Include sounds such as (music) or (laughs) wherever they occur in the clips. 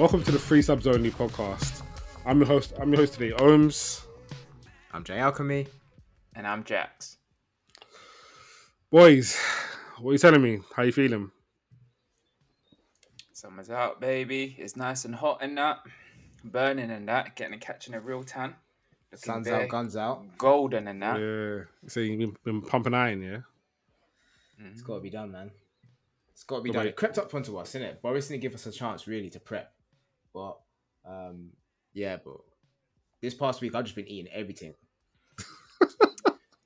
welcome to the Free Subs Only podcast. I'm your host. I'm your host today, Ohms. I'm Jay Alchemy. And I'm Jax. Boys, what are you telling me? How you feeling? Summer's out, baby. It's nice and hot in that, burning in that, getting and catching a real tan. Looking Sun's out, guns out. Golden in that. Yeah. So you've been, been pumping iron, yeah? Mm-hmm. It's got to be done, man. It's got to be done. It crept up onto us, innit? Boris didn't give us a chance really to prep. But, um, yeah, but this past week I've just been eating everything.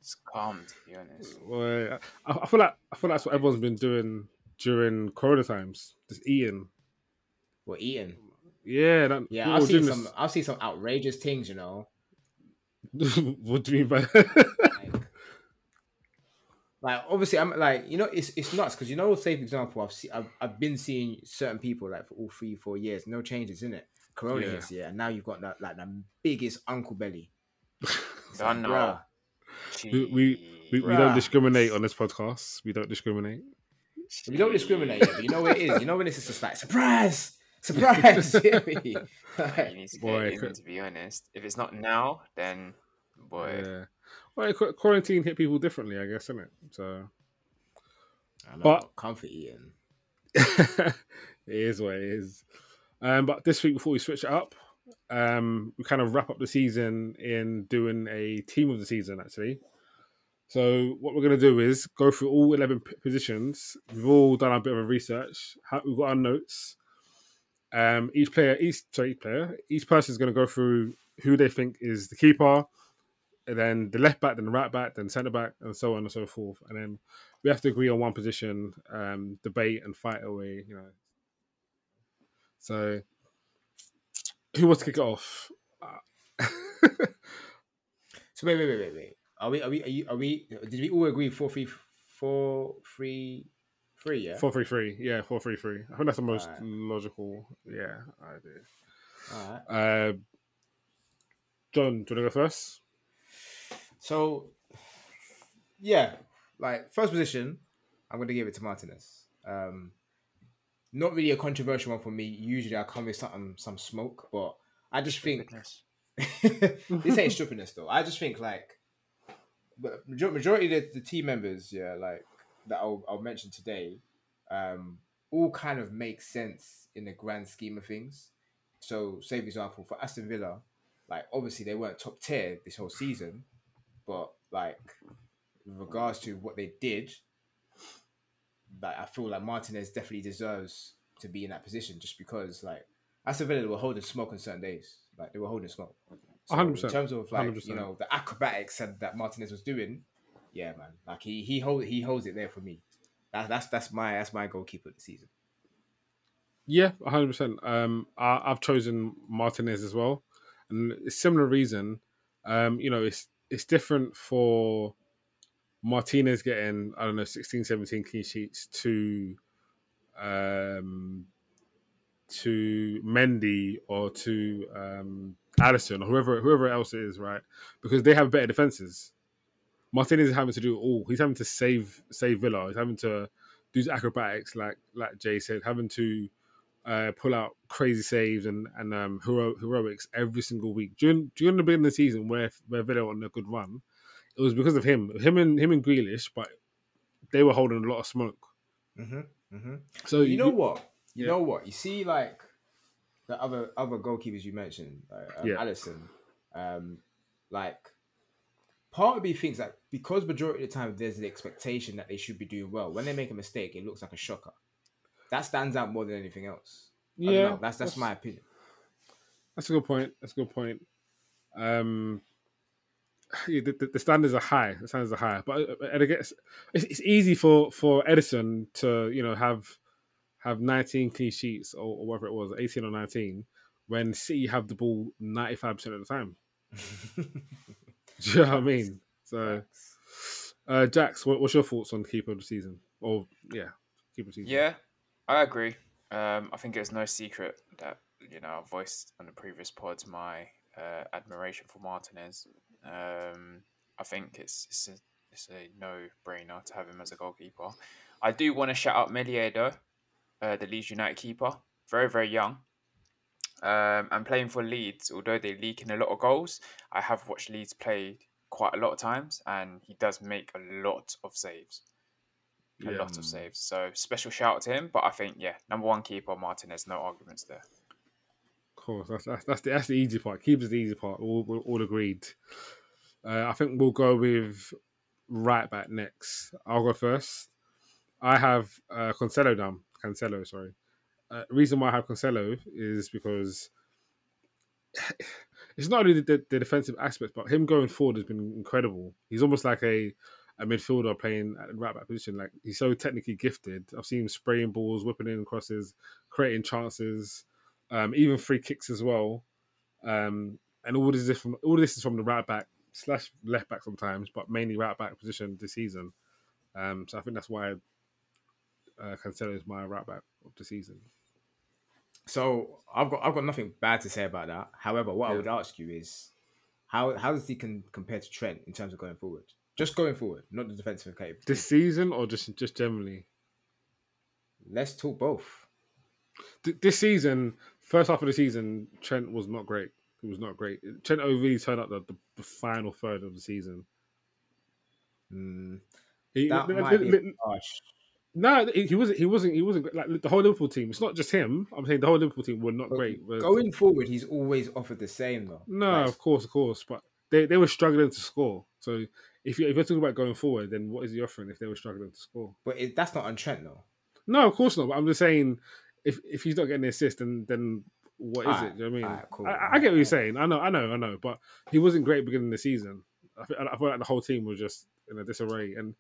it's calm, to be honest. Well, I, I, feel like I feel like that's what everyone's been doing during Corona times, just eating. What eating? Yeah, that, yeah. I've seen some. I've seen some outrageous things. You know. (laughs) what do you mean by? (laughs) like, like, obviously, I'm like you know it's it's nuts because you know, say for example, I've seen I've, I've been seeing certain people like for all three four years, no changes in it. Corona yeah. hits, yeah, and now you've got that like the biggest uncle belly. (laughs) I know. We we, we, we, don't discriminate on this podcast. We don't discriminate. We don't discriminate, yeah, but you know what it is. You know when it's just like surprise, surprise. (laughs) (laughs) you need to boy, to be honest. If it's not now, then boy. Yeah. Well, quarantine hit people differently, I guess, isn't it? So, but comfort eating. (laughs) it is what it is. Um, but this week, before we switch it up, um, we kind of wrap up the season in doing a team of the season, actually. So what we're going to do is go through all 11 positions. We've all done a bit of a research. We've got our notes. Um, each player, each sorry, each player, each person is going to go through who they think is the keeper, then the left back, then the right back, then centre back, and so on and so forth. And then we have to agree on one position, um, debate and fight away. You know. So, who wants to kick it off? so wait, wait, wait, wait, wait. Are we? Are we? Are, you, are we? Did we all agree four three four three three? Yeah. Four three three. Yeah, four three three. I think that's the most right. logical. Yeah, idea. All right. Uh, John, do you want to go first? So, yeah, like first position, I'm going to give it to Martinez. Um, not really a controversial one for me. Usually, I come with some some smoke, but I just think this ain't stupidness though. I just think like majority of the, the team members, yeah, like that I'll, I'll mention today, um, all kind of make sense in the grand scheme of things. So, say for example, for Aston Villa, like obviously they weren't top tier this whole season, but like with regards to what they did, like I feel like Martinez definitely deserves to be in that position just because like Aston Villa were holding smoke on certain days, like they were holding smoke. So 100%. In terms of like 100%. you know the acrobatics that Martinez was doing, yeah, man, like he he hold he holds it there for me. That's that's that's my that's my goalkeeper of the season. Yeah, hundred percent. Um, I, have chosen Martinez as well, and a similar reason. Um, you know, it's it's different for Martinez getting I don't know 16, 17 clean sheets to um to Mendy or to um Alisson or whoever whoever else it is, right? Because they have better defenses. Martinez is having to do all. He's having to save save Villa. He's having to do acrobatics, like like Jay said, having to uh, pull out crazy saves and and um, hero, heroics every single week during during the beginning of the season where where Villa on a good run. It was because of him, him and him and Grealish, but they were holding a lot of smoke. Mm-hmm, mm-hmm. So you, you know what? You yeah. know what? You see, like the other other goalkeepers you mentioned, uh, um, yeah. Alisson, um, like part of me thinks that because majority of the time there's the expectation that they should be doing well. When they make a mistake, it looks like a shocker. That stands out more than anything else. Yeah, that's, that's, that's my opinion. That's a good point. That's a good point. Um, yeah, the, the, standards are high. The standards are high, but uh, and it's, it's easy for for Ederson to you know have have 19 clean sheets or, or whatever it was, 18 or 19, when City have the ball 95% of the time. (laughs) Do you know what I mean? So, uh, Jax, what, what's your thoughts on keeper of the season? Or, yeah, keeper of the season. Yeah, I agree. Um, I think it's no secret that, you know, I voiced on the previous pods my uh, admiration for Martinez. Um, I think it's, it's a, it's a no brainer to have him as a goalkeeper. I do want to shout out Meslier though uh, the Leeds United keeper. Very, very young. Um, and playing for Leeds, although they leak in a lot of goals, I have watched Leeds play quite a lot of times, and he does make a lot of saves. A Yeah. lot of saves. So special shout out to him. But I think, yeah, number one keeper Martinez, no arguments there. Of course, that's that's, that's the that's the easy part. Keepers the easy part. All we're all agreed. Uh, I think we'll go with right back next. I'll go first. I have uh, Cancelo down. Cancelo, sorry. Uh, reason why I have Cancelo is because (sighs) it's not only the, the defensive aspects, but him going forward has been incredible. He's almost like a a midfielder playing at the right back position. Like he's so technically gifted. I've seen him spraying balls, whipping in crosses, creating chances, um, even free kicks as well. Um, and all this is from all this is from the right back slash left back sometimes, but mainly right back position this season. Um, so I think that's why uh, Cancelo is my right back of the season. So I've got I've got nothing bad to say about that. However, what I would ask you is how how does he can compare to Trent in terms of going forward? Just going forward, not the defensive capability. This season or just just generally? Let's talk both. Th- this season, first half of the season, Trent was not great. It was not great. Trent really turned up the, the, final third of the season. Mm, He, that li- might li- be li- harsh. no, he he wasn't. He wasn't. He wasn't like the whole Liverpool team. It's not just him. I'm saying the whole Liverpool team were not But great. but- Going forward, he's always offered the same though. no, Like, of course, of course, but they, they were struggling to score. So if you if you're talking about going forward, then what is he offering if they were struggling to score? but it, that's not on Trent though. No, of course not. But I'm just saying, if if he's not getting the assist, then then what is Alright, it? Do you know what I mean? alright, cool, I, I get what you're saying. I know, I know, I know. But he wasn't great beginning of the season. I feel, I feel like the whole team was just in a disarray, and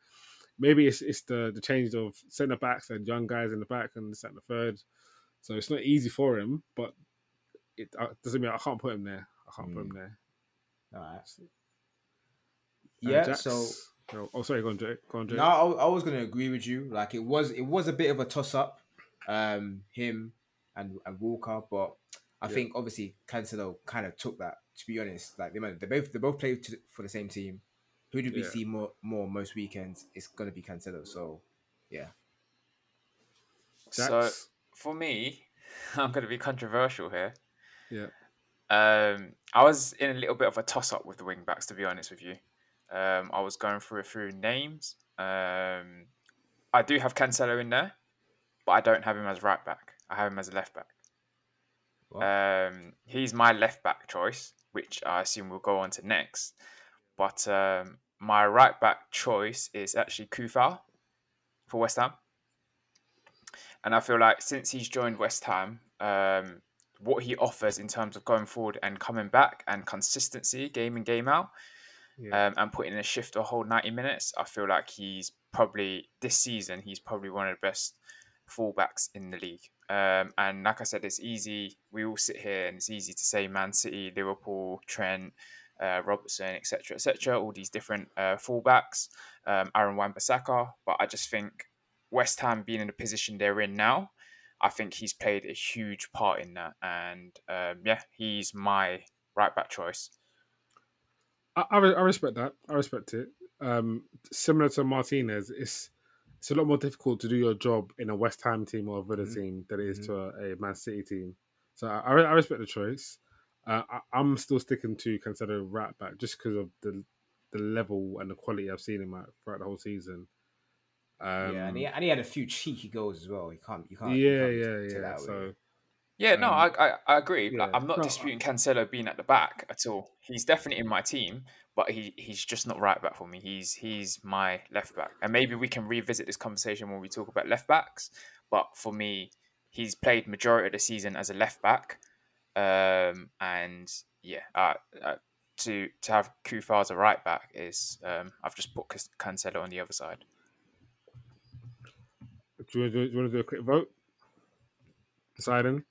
maybe it's it's the the change of centre backs and young guys in the back and the centre third. So it's not easy for him, but it uh, doesn't mean I can't put him there. I can't put him Mm. there. All right. Yeah. Jax- So oh, oh, sorry, go on, Jake. Go on, Jake. no, I, I was gonna agree with you. Like it was, it was a bit of a toss up, um, him and, and Walker, but I Yeah. think obviously Cancelo kind of took that. To be honest, like they might- they both they both play to, for the same team. Who did we Yeah. see more more most weekends? It's gonna be Cancelo. So yeah, So for me, (laughs) I'm going to be controversial here. yeah, Um, I was in a little bit of a toss up with the wing backs, to be honest with you. Um, I was going through a few names. Um, I do have Cancelo in there, but I don't have him as right back. I have him as a left back. Um, he's my left back choice, which I assume we'll go on to next. But um, my right back choice is actually Coufal for West Ham. And I feel like since he's joined West Ham, um, what he offers in terms of going forward and coming back and consistency, game in, game out, yeah. um, and putting in a shift a whole 90 minutes, I feel like he's probably, this season, he's probably one of the best fullbacks in the league. Um, and like I said, it's easy. We all sit here and it's easy to say Man City, Liverpool, Trent, uh, Robertson, etc., etc. All these different uh, fullbacks, um, Aaron Wan-Bissaka. But I just think West Ham being in the position they're in now, I think he's played a huge part in that. And um, yeah, he's my right back choice. I, I, I respect that. I respect it. Um, similar to Martinez, it's it's a lot more difficult to do your job in a West Ham team or a Villa Mhm. team than it is Mhm. to a, a Man City team. So I, I respect the choice. Uh, I, I'm still sticking to consider right back just because of the the level and the quality I've seen him at throughout the whole season. Um, yeah, and he, and he had a few cheeky goals as well. You can't, you can't. yeah, you yeah, can't yeah. away. So Yeah, no, Um, I, I, I agree. Like. I'm not disputing Cancelo being at the back at all. He's definitely in my team, but he, he's just not right back for me. He's he's my left back, and maybe we can revisit this conversation when we talk about left backs. But for me, he's played majority of the season as a left back, um, and yeah, uh, uh, to to have Coufal as a right back is um, I've just put Cancelo on the other side. do you, want to do, do you want to do a quick vote? Deciding.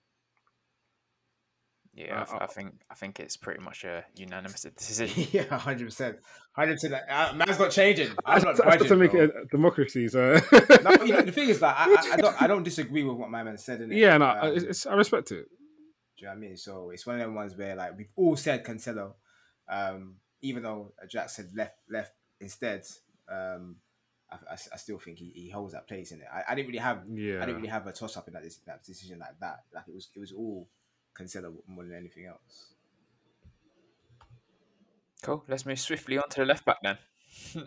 Yeah, Uh, I, uh, I think I think it's pretty much a unanimous decision. (laughs) yeah, hundred percent, hundred percent. Uh, Man's not changing. (laughs) I'm not That's budging, to make it a democracy. So no, you know, the thing is that I, I, I don't I don't disagree with what my man said. Innit? yeah, no, Um, it's, it's, I respect it. Do you know what I mean? So it's one of them ones where like we've all said Cancelo, um, even though Jack said left left instead. Um, I, I, I still think he, he holds that place in it. I, I didn't really have Yeah, I didn't really have a toss up in that, that decision like that. Like it was it was all Cancelo more than anything else. Cool. Let's move swiftly on to the left back then. (laughs)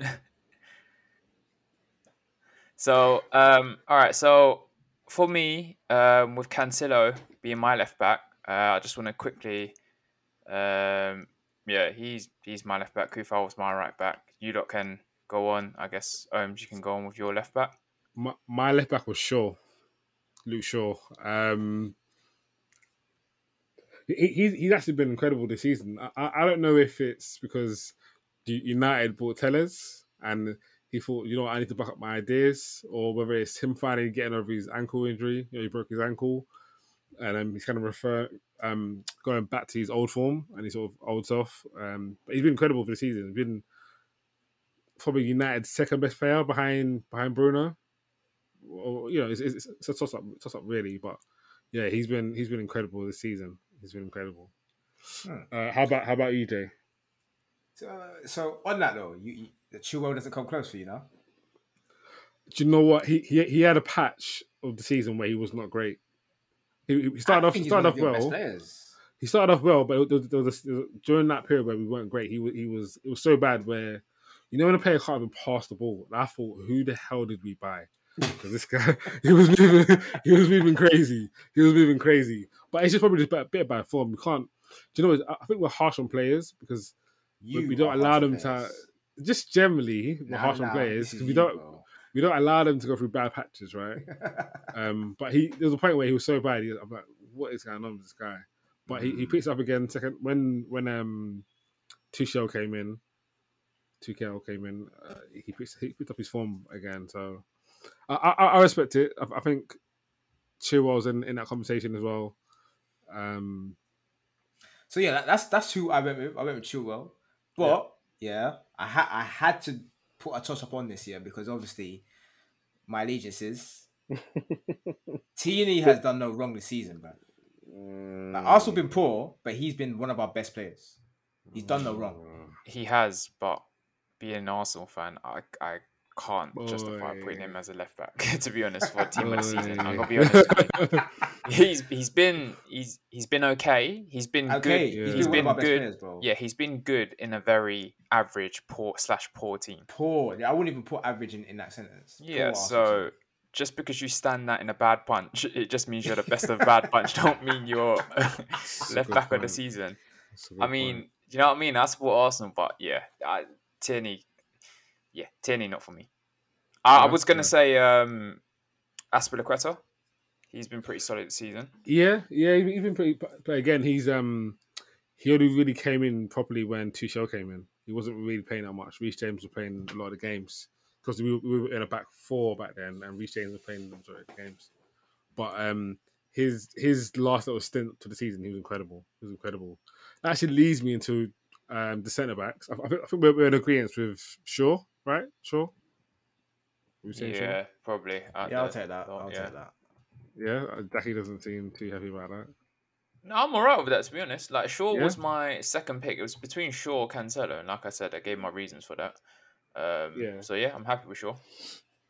so, um, all right. So, for me, um, with Cancelo being my left back, uh, I just want to quickly, um, yeah, he's he's my left back. Coufal was my right back. You lot can go on. I guess um, you can go on with your left back. My, my left back was Shaw, Luke Shaw. Um, he, he's he's actually been incredible this season. I, I don't know if it's because United bought Telles and he thought, you know, I need to back up my ideas, or whether it's him finally getting over his ankle injury. You know, he broke his ankle, and um, he's kind of refer um, going back to his old form and his sort of old self. Um, but he's been incredible for the season. He's been probably United's second best player behind behind Bruno. Or, you know, it's, it's, it's a toss up, toss up really, but yeah, he's been he's been incredible this season. He's been incredible. Hmm. Uh, how about how about you, Jay? So, uh, so on that though, you, you the Chilwell doesn't come close for you now. Do you know what he he he had a patch of the season where he was not great. He, he started I off he started off well. He started off well, but there was, there was a, during that period where we weren't great, he was he was it was so bad where you know when a player can't even pass the ball. I thought, who the hell did we buy? Because this guy, (laughs) he was moving, (laughs) he was moving crazy. He was moving crazy. But it's just probably just a bit of bad form. We can't. Do you know? what, I think we're harsh on players because you we don't allow them to. Just generally, we're nah, harsh nah, on players because we don't. Bro. We don't allow them to go through bad patches, right? (laughs) um, but he there was a point where he was so bad. He, I'm like, what is going on with this guy? But mm. he, he mm. picks up again second when when um Tuchel came in. Tuchel came in. Uh, he picked he picked up his form again. So I I, I respect it. I, I think Chilwell's in, in that conversation as well. Um, so yeah, that, that's that's who I went with. I went with Chilwell, but yeah, yeah I had I had to put a toss up on this year because obviously my allegiances. (laughs) Tierney has done no wrong this season, but like, Arsenal been poor, but he's been one of our best players. He's done no wrong. He has, but being an Arsenal fan, I I can't Boy. justify putting him as a left back. (laughs) to be honest, for a team of the season, I'm gonna be (laughs) honest. he's he's been he's he's been okay. He's been okay. good. Yeah. He's been, been good. Players, yeah, he's been good in a very average poor slash poor team. Poor. Yeah, I wouldn't even put average in, in that sentence. Yeah. Poor so. Just because you stand that in a bad punch, it just means you're the best of bad punch. (laughs) Don't mean you're left back point. of the season. I mean, point. you know what I mean? I support Arsenal, but yeah, I, Tierney yeah, Tierney not for me. I, I was going to say um. He's been pretty solid this season. Yeah, yeah, he's been pretty. But again, he's um he only really came in properly when Tuchel came in. He wasn't really playing that much. Reece James was playing a lot of games because we, we, were in a back four back then, and Reece James was playing the majority of games. But um, his his last little stint to the season, he was incredible. He was incredible. That actually leads me into um, the centre backs. I, I, think, I think we're, we're in agreement with Shaw right? Sure. Yeah, Shaw? probably. yeah, I'll take that. I'll yeah. take that. Yeah, Jackie doesn't seem too happy about that. No, I'm alright with that to be honest. Like Shaw yeah. was my second pick. It was between Shaw Cancelo, and like I said, I gave my reasons for that. Um, yeah. So yeah, I'm happy with Shaw.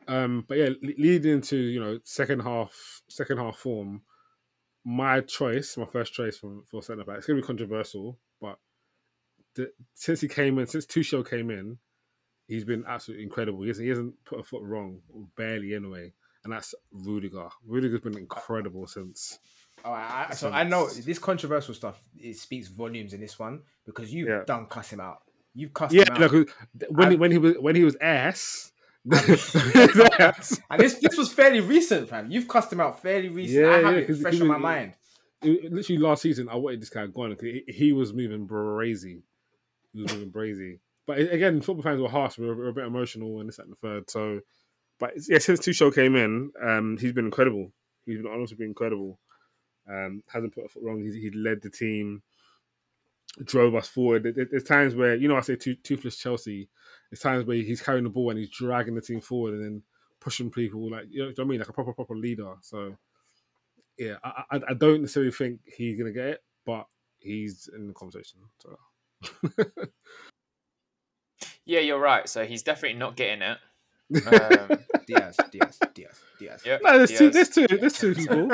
Um, but yeah, leading into you know second half, second half form, my choice, my first choice for for centre back. It's gonna be controversial, but the, since he came in, since Tuchel came in, he's been absolutely incredible. He hasn't, he hasn't put a foot wrong, barely anyway. And that's Rudiger. Rudiger's been incredible since. Oh, I, so I know this controversial stuff. It speaks volumes in this one because you've yeah. done cuss him out. You've cussed yeah, him out. No, when he, when he was when he was ass. and this this was fairly recent, fam. You've cussed him out fairly recent. Yeah, I have yeah, it fresh on my mind. It, literally last season, I wanted this guy gone. He, he was moving brazy. He was moving brazy. But again, football fans were harsh. We were, we were a bit emotional and this and the third. So, but yeah, since Tuchel came in, um, he's been incredible. He's been honestly been incredible. Um, hasn't put a foot wrong. He's, he led the team, drove us forward. There's times where you know I say toothless Chelsea. There's times where he's carrying the ball and he's dragging the team forward and then pushing people like you know what I mean, like a proper proper leader. So yeah, I, I, I don't necessarily think he's gonna get it, but he's in the conversation. So (laughs) Yeah, you're right. So he's definitely not getting it. Um, (laughs) Dias, Dias, Dias, Dias. yeah, No, there's two. There's two. (laughs) There's two people.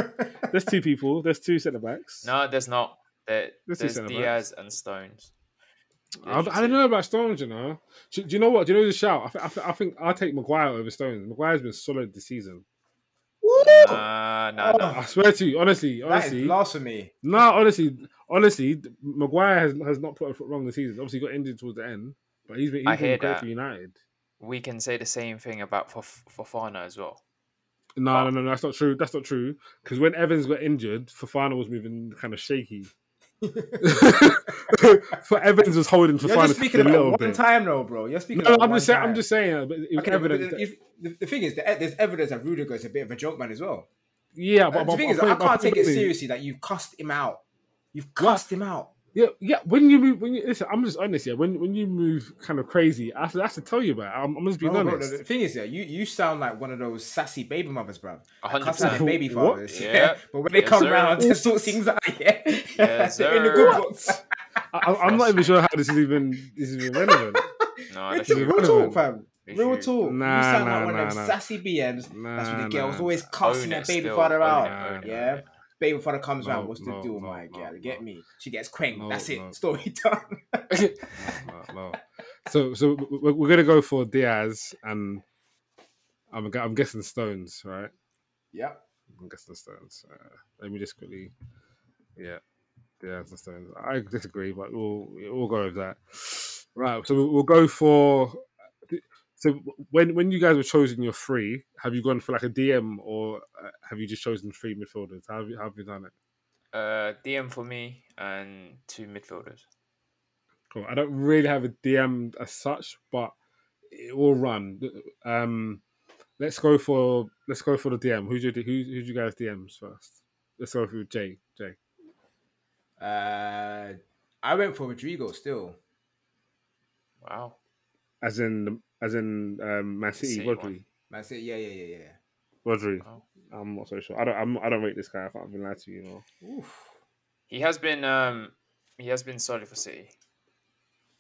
There's two people. There's two centre backs. No, there's not. There, There's two there's centre Dias and Stones. I, I don't know about Stones. You know. Do, do you know what? Do you know the shout? I, th- I, th- I think I'll take Maguire over Stones. Maguire's been solid this season. Woo! Nah, nah, Oh. nah. I swear to you, honestly, honestly, That is honestly, blasphemy. no, honestly, honestly, Maguire has, has not put a foot wrong this season. Obviously, he got injured towards the end, but he's been he's I been hear great that. for United. We can say the same thing about Fof- Fofana as well. No, Oh. no, no, that's not true. That's not true. Because when Evans got injured, Fofana was moving kind of shaky. (laughs) for Evans was holding for You're Fofana just speaking a about little one bit. time, though, bro. You're speaking. No, about I'm just saying. time. I'm just saying. But it was Okay, but evident. the, that- if- the, the thing is, the, there's evidence that Rudiger is a bit of a joke man as well. yeah, Uh, but, the but thing but is, my I can't take point it seriously that you've cussed him out. You've cussed him out. Yeah, yeah. When you move, when you listen, I'm just honest. Yeah, when when you move kind of crazy, I have to, I have to tell you about. It. I'm, I'm just being Bro, bro, honest. the, the thing is, yeah, you, you sound like one of those sassy baby mothers, bro. A hundred Cuss out percent. their baby What? fathers. (laughs) Yeah. Yeah. But when they Yes, come sir. round to sort things out, yeah. Yes, They're (laughs) in the good books. I, I- I'm not even sure how this is even this is even relevant. (laughs) No, Real that's talk, true. real talk, fam. Real talk. Nah, you sound nah, like one nah, of them nah. sassy BMs. That's Nah, what the girls nah, always nah. cussing their baby still, father out. it, own it, yeah. Baby father comes No, round. What's the no, deal, no, my girl? Get me. She gets quanked. No, That's it. Story (laughs) done. no. So so we're, we're gonna go for Dias and I'm I'm guessing Stones, right? Yeah. I'm guessing Stones. Uh, let me just quickly, yeah, Dias and Stones. I disagree, but we'll we'll go with that. Right. So we'll go for. So when when you guys were choosing your three, have you gone for like a DM or uh, have you just chosen three midfielders? How have you, how have you done it? Uh, DM for me and two midfielders. Cool. I don't really have a DM as such, but it will run. Um, let's go for let's go for the DM. Who's your who's, who's you guys DMs first? Let's go through Jay. Jay. Uh, I went for Rodrigo still. Wow. As in as in um, Man City, City Rodri. one. I said, yeah, yeah, yeah, yeah. Rodri. Wow. I'm not so sure. I don't. I'm, I don't rate this guy. I can't even lie to you. you know. Oof. He has been um he has been solid for City.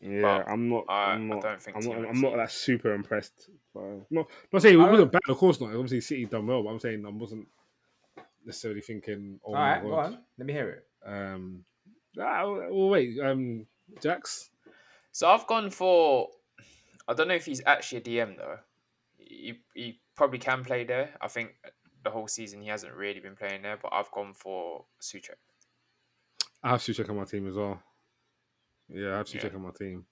Yeah, But I'm not. I- I'm I not. don't think I'm not. I'm not that super impressed. But, not not saying it wasn't bad. Of course not. Obviously, City done well, but I'm saying I wasn't necessarily thinking. Oh All my right, god. go on. Let me hear it. Um, ah, well, wait. Um, Jax. So I've gone for I don't know if he's actually a DM though. He he probably can play there. I think the whole season he hasn't really been playing there, but I've gone for Soucek. I have to check on my team as well. Yeah, I have to Yeah. on my team.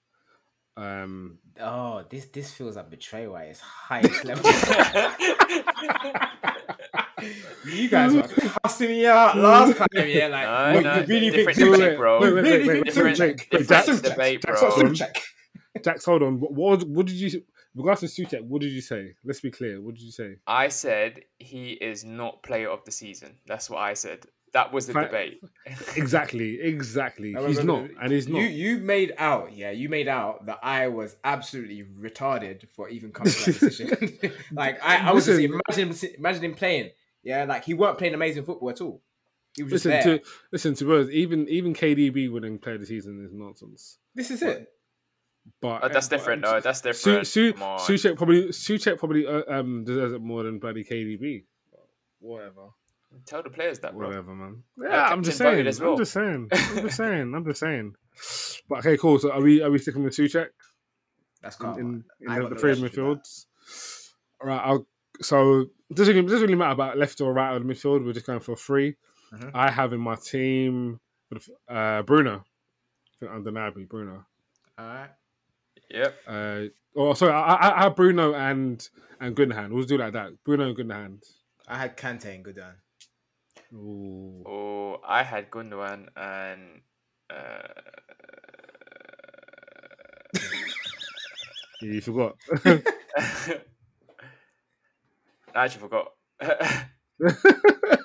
Um, Oh, this this feels like betrayal at its (laughs) highest level. you guys were cussing me out last time, (laughs) yeah. Like, No, wait, no, you really different think debate, bro. Wait, wait, wait, Really wait, think wait, different- wait, wait, different Jax, Soucek. debate, Jax bro. Was Jax, hold on. What, what, what did you, regards to Soucek, what did you say? Let's be clear. What did you say? I said he is not player of the season. That's what I said. That was the Fa- debate. (laughs) Exactly, exactly. I He's remember not, the- and he's not. You you made out, yeah, you made out that I was absolutely retarded for even coming to that decision. (laughs) (laughs) like I, I was just Listen. imagine imagine him playing. Yeah, like he weren't playing amazing football at all. He was just listen there. to listen to us. Even even KDB wouldn't play the season is nonsense. This is it. But Oh, that's but- different. No, that's different. Su- Come on. Soucek probably Soucek probably uh, um deserves it more than bloody KDB. Whatever. Tell the players that, bro. Whatever, man. Yeah, Yeah, I'm just saying. as well. I'm just saying. I'm just (laughs) saying. I'm just saying. But okay, cool. So are we are we sticking with Soucek That's in, in, in the, got the no three issues with that. midfields? All right. I'll, so it doesn't really, doesn't really matter about left or right of the midfield. We're just going for 3 Mhm. I have in my team uh, Bruno. I think undeniably Bruno. All right. Yep. Uh, oh, sorry, I, I, I have Bruno and and Gundogan. We'll do like that. Bruno and Gundogan. I had Kante and Goodan. Ooh. Oh, I had Gundogan and uh, (laughs) you forgot. (laughs) I actually forgot. (laughs)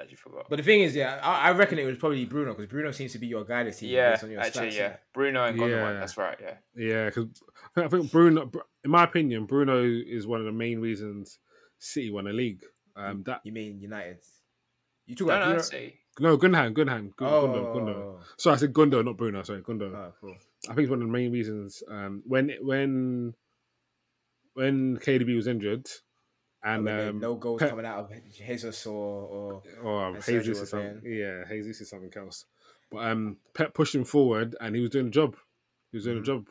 I actually forgot. But the thing is, yeah, I, I reckon it was probably Bruno because Bruno seems to be your guy this year. yeah, based on your actually, stats, yeah. Bruno and Gundogan. Yeah. That's right. Yeah. yeah, because I think, Bruno, in my opinion, Bruno is one of the main reasons City won the league. Um, that You mean United? You talk about no, Bruno? see. no, Gundogan, Gundogan, Gun, Oh, Gundo, Gundo. Sorry, I said Gundo, not Bruno. Sorry, Gundo. oh, cool. I think it's one of the main reasons. Um, when when when KDB was injured, And um, no goals Pep- coming out of Jesus or or or Jesus was something. Yeah, Jesus is something else. But um, Pep pushed him forward, and he was doing a job. He was doing Mhm. a job.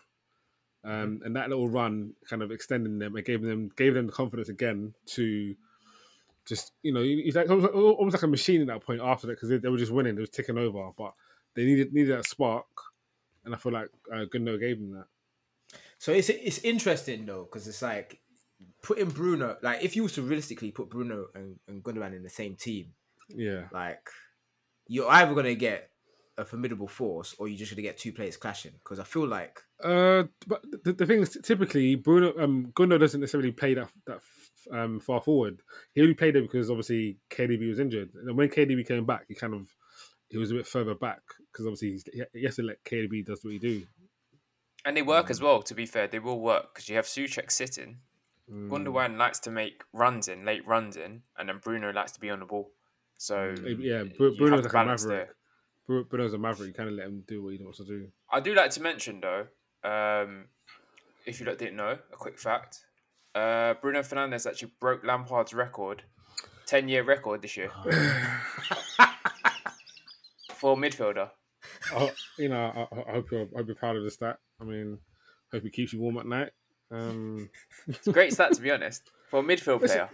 Um, and that little run kind of extending them and gave them gave them the confidence again to just you know he's like almost, almost like a machine at that point after that because they, they were just winning, they were ticking over, but they needed needed that spark, and I feel like uh, Gundo gave them that. So it's it's interesting though because it's like putting Bruno like if you was to realistically put Bruno and, and Gundogan in the same team, Yeah, like you're either gonna get a formidable force or you're just gonna get two players clashing. Because I feel like Uh, but the, the thing is, typically Bruno um Gundo doesn't necessarily play that that um far forward. He only played it because obviously KDB was injured, and when KDB came back, he kind of he was a bit further back because obviously he's, he has to let KDB does what he do. And they work as well. To be fair, they will work because you have Soucek sitting. Mm. Gundogan likes to make runs in, late runs in, and then Bruno likes to be on the ball. So yeah, Bru- Bruno's like a maverick. there. Bruno's a maverick. You kind of let him do what he wants to do. I do like to mention though, um, if you didn't know, a quick fact: uh, Bruno Fernandes actually broke Lampard's record, ten-year record this year (laughs) for midfielder. I, you know, I, I hope you're I hope you're proud of the stat. I mean, hope it keeps you warm at night. Um, It's a great stat to be honest for a midfield player.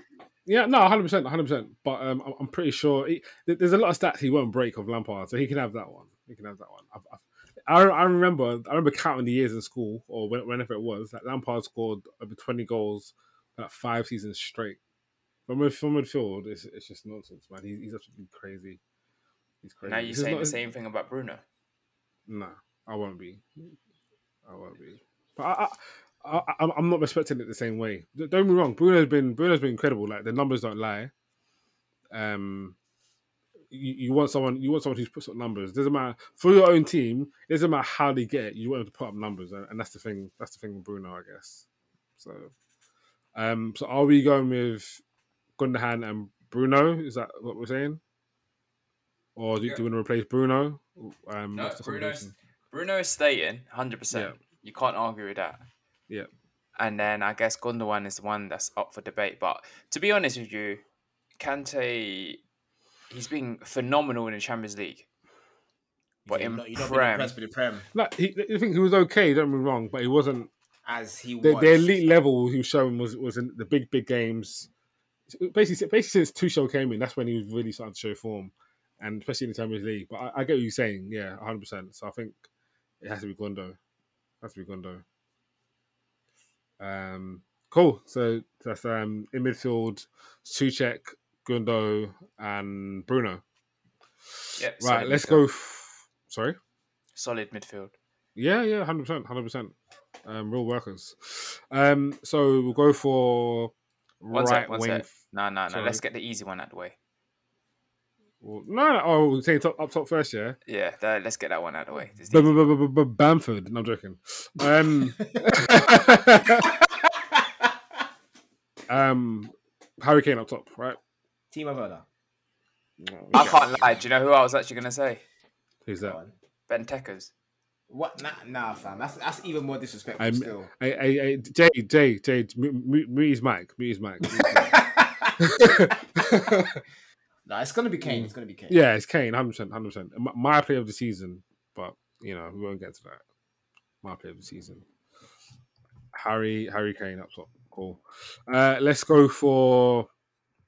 Yeah, no, hundred percent, hundred percent. But um, I'm- pretty sure he, there's a lot of stats he won't break of Lampard, so he can have that one. He can have that one. I, I, I remember, I remember counting the years in school or whenever it was. that Lampard scored over 20 goals, like five seasons straight. From mid- from midfield, it's, it's just nonsense, man. He, he's absolutely crazy. He's crazy. Now you're This saying the same thing about Bruno. Nah, I won't be. I won't be. But I, I, I, I'm- I'm not respecting it the same way. Don't get me wrong. Bruno's been Bruno's been incredible. Like the numbers don't lie. Um, you, you want someone you want someone who's puts up numbers. Doesn't matter for your own team. It doesn't matter how they get it. You want them to put up numbers, and, and that's the thing. That's the thing with Bruno, I guess. So, um, so are we going with Gundogan and Bruno? Is that what we're saying? Or do, Yeah. do we want to replace Bruno? Um, No, Bruno's? Bruno is staying, hundred Yeah. percent. You can't argue with that. Yeah. And then I guess Gundogan is the one that's up for debate. But to be honest with you, Kante, he's been phenomenal in the Champions League. But you're in not, you're not Prem- impressed with the Prem Like he, I think he was okay. Don't get me wrong, but he wasn't as he the, was. the elite level he was showing was was in the big big games. Basically, basically since Tuchel came in, that's when he was really starting to show form, and especially in the Champions League. But I, I get what you're saying, yeah, 100. percent So I think it has to be Gundo. It has to be Gundo. Um, cool. So that's um in midfield, Soucek, Gundo, and Bruno. Yep, Right, let's midfield. go. F- Sorry. Solid midfield. Yeah, yeah, hundred percent, hundred percent. Um, real workers. Um, so we'll go for One right sec, one wing. sec. No, no, no. Sorry. Let's get the easy one out of the way. Well, No, no, oh, we're saying top, up top first, yeah. Yeah, that, let's get that one out of the way. B- b- b- b- b- Bamford. No, I'm joking. Um, (laughs) um, Harry Kane up top, right? Timo Werner. I can't lie. Do you know who I was actually going to say? Who's that? on. Ben Tekers. What? Nah, nah, fam. That's that's even more disrespectful. I'm- still. Hey, hey, hey, Jay, Jay, Jay, mute, mute, mute his mic. Mute his mic. (laughs) (laughs) nah, it's gonna be Kane. It's gonna be Kane. Yeah, it's Kane, hundred percent, hundred percent. My play of the season, but you know we won't get to that. My play of the season. Harry, Harry Kane up top. Cool. Uh, let's go for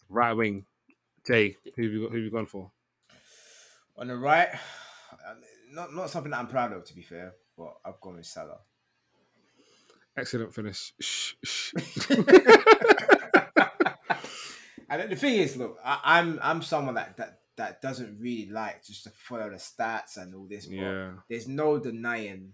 right wing. Jay, who have you got? Who have you gone for? On the right, uh, not not something that I'm proud of, to be fair, but I've gone with Salah. Excellent finish. Shh, shh. (laughs) (laughs) and the thing is, look, I, I'm I'm someone that, that that doesn't really like just to follow the stats and all this. But yeah, there's no denying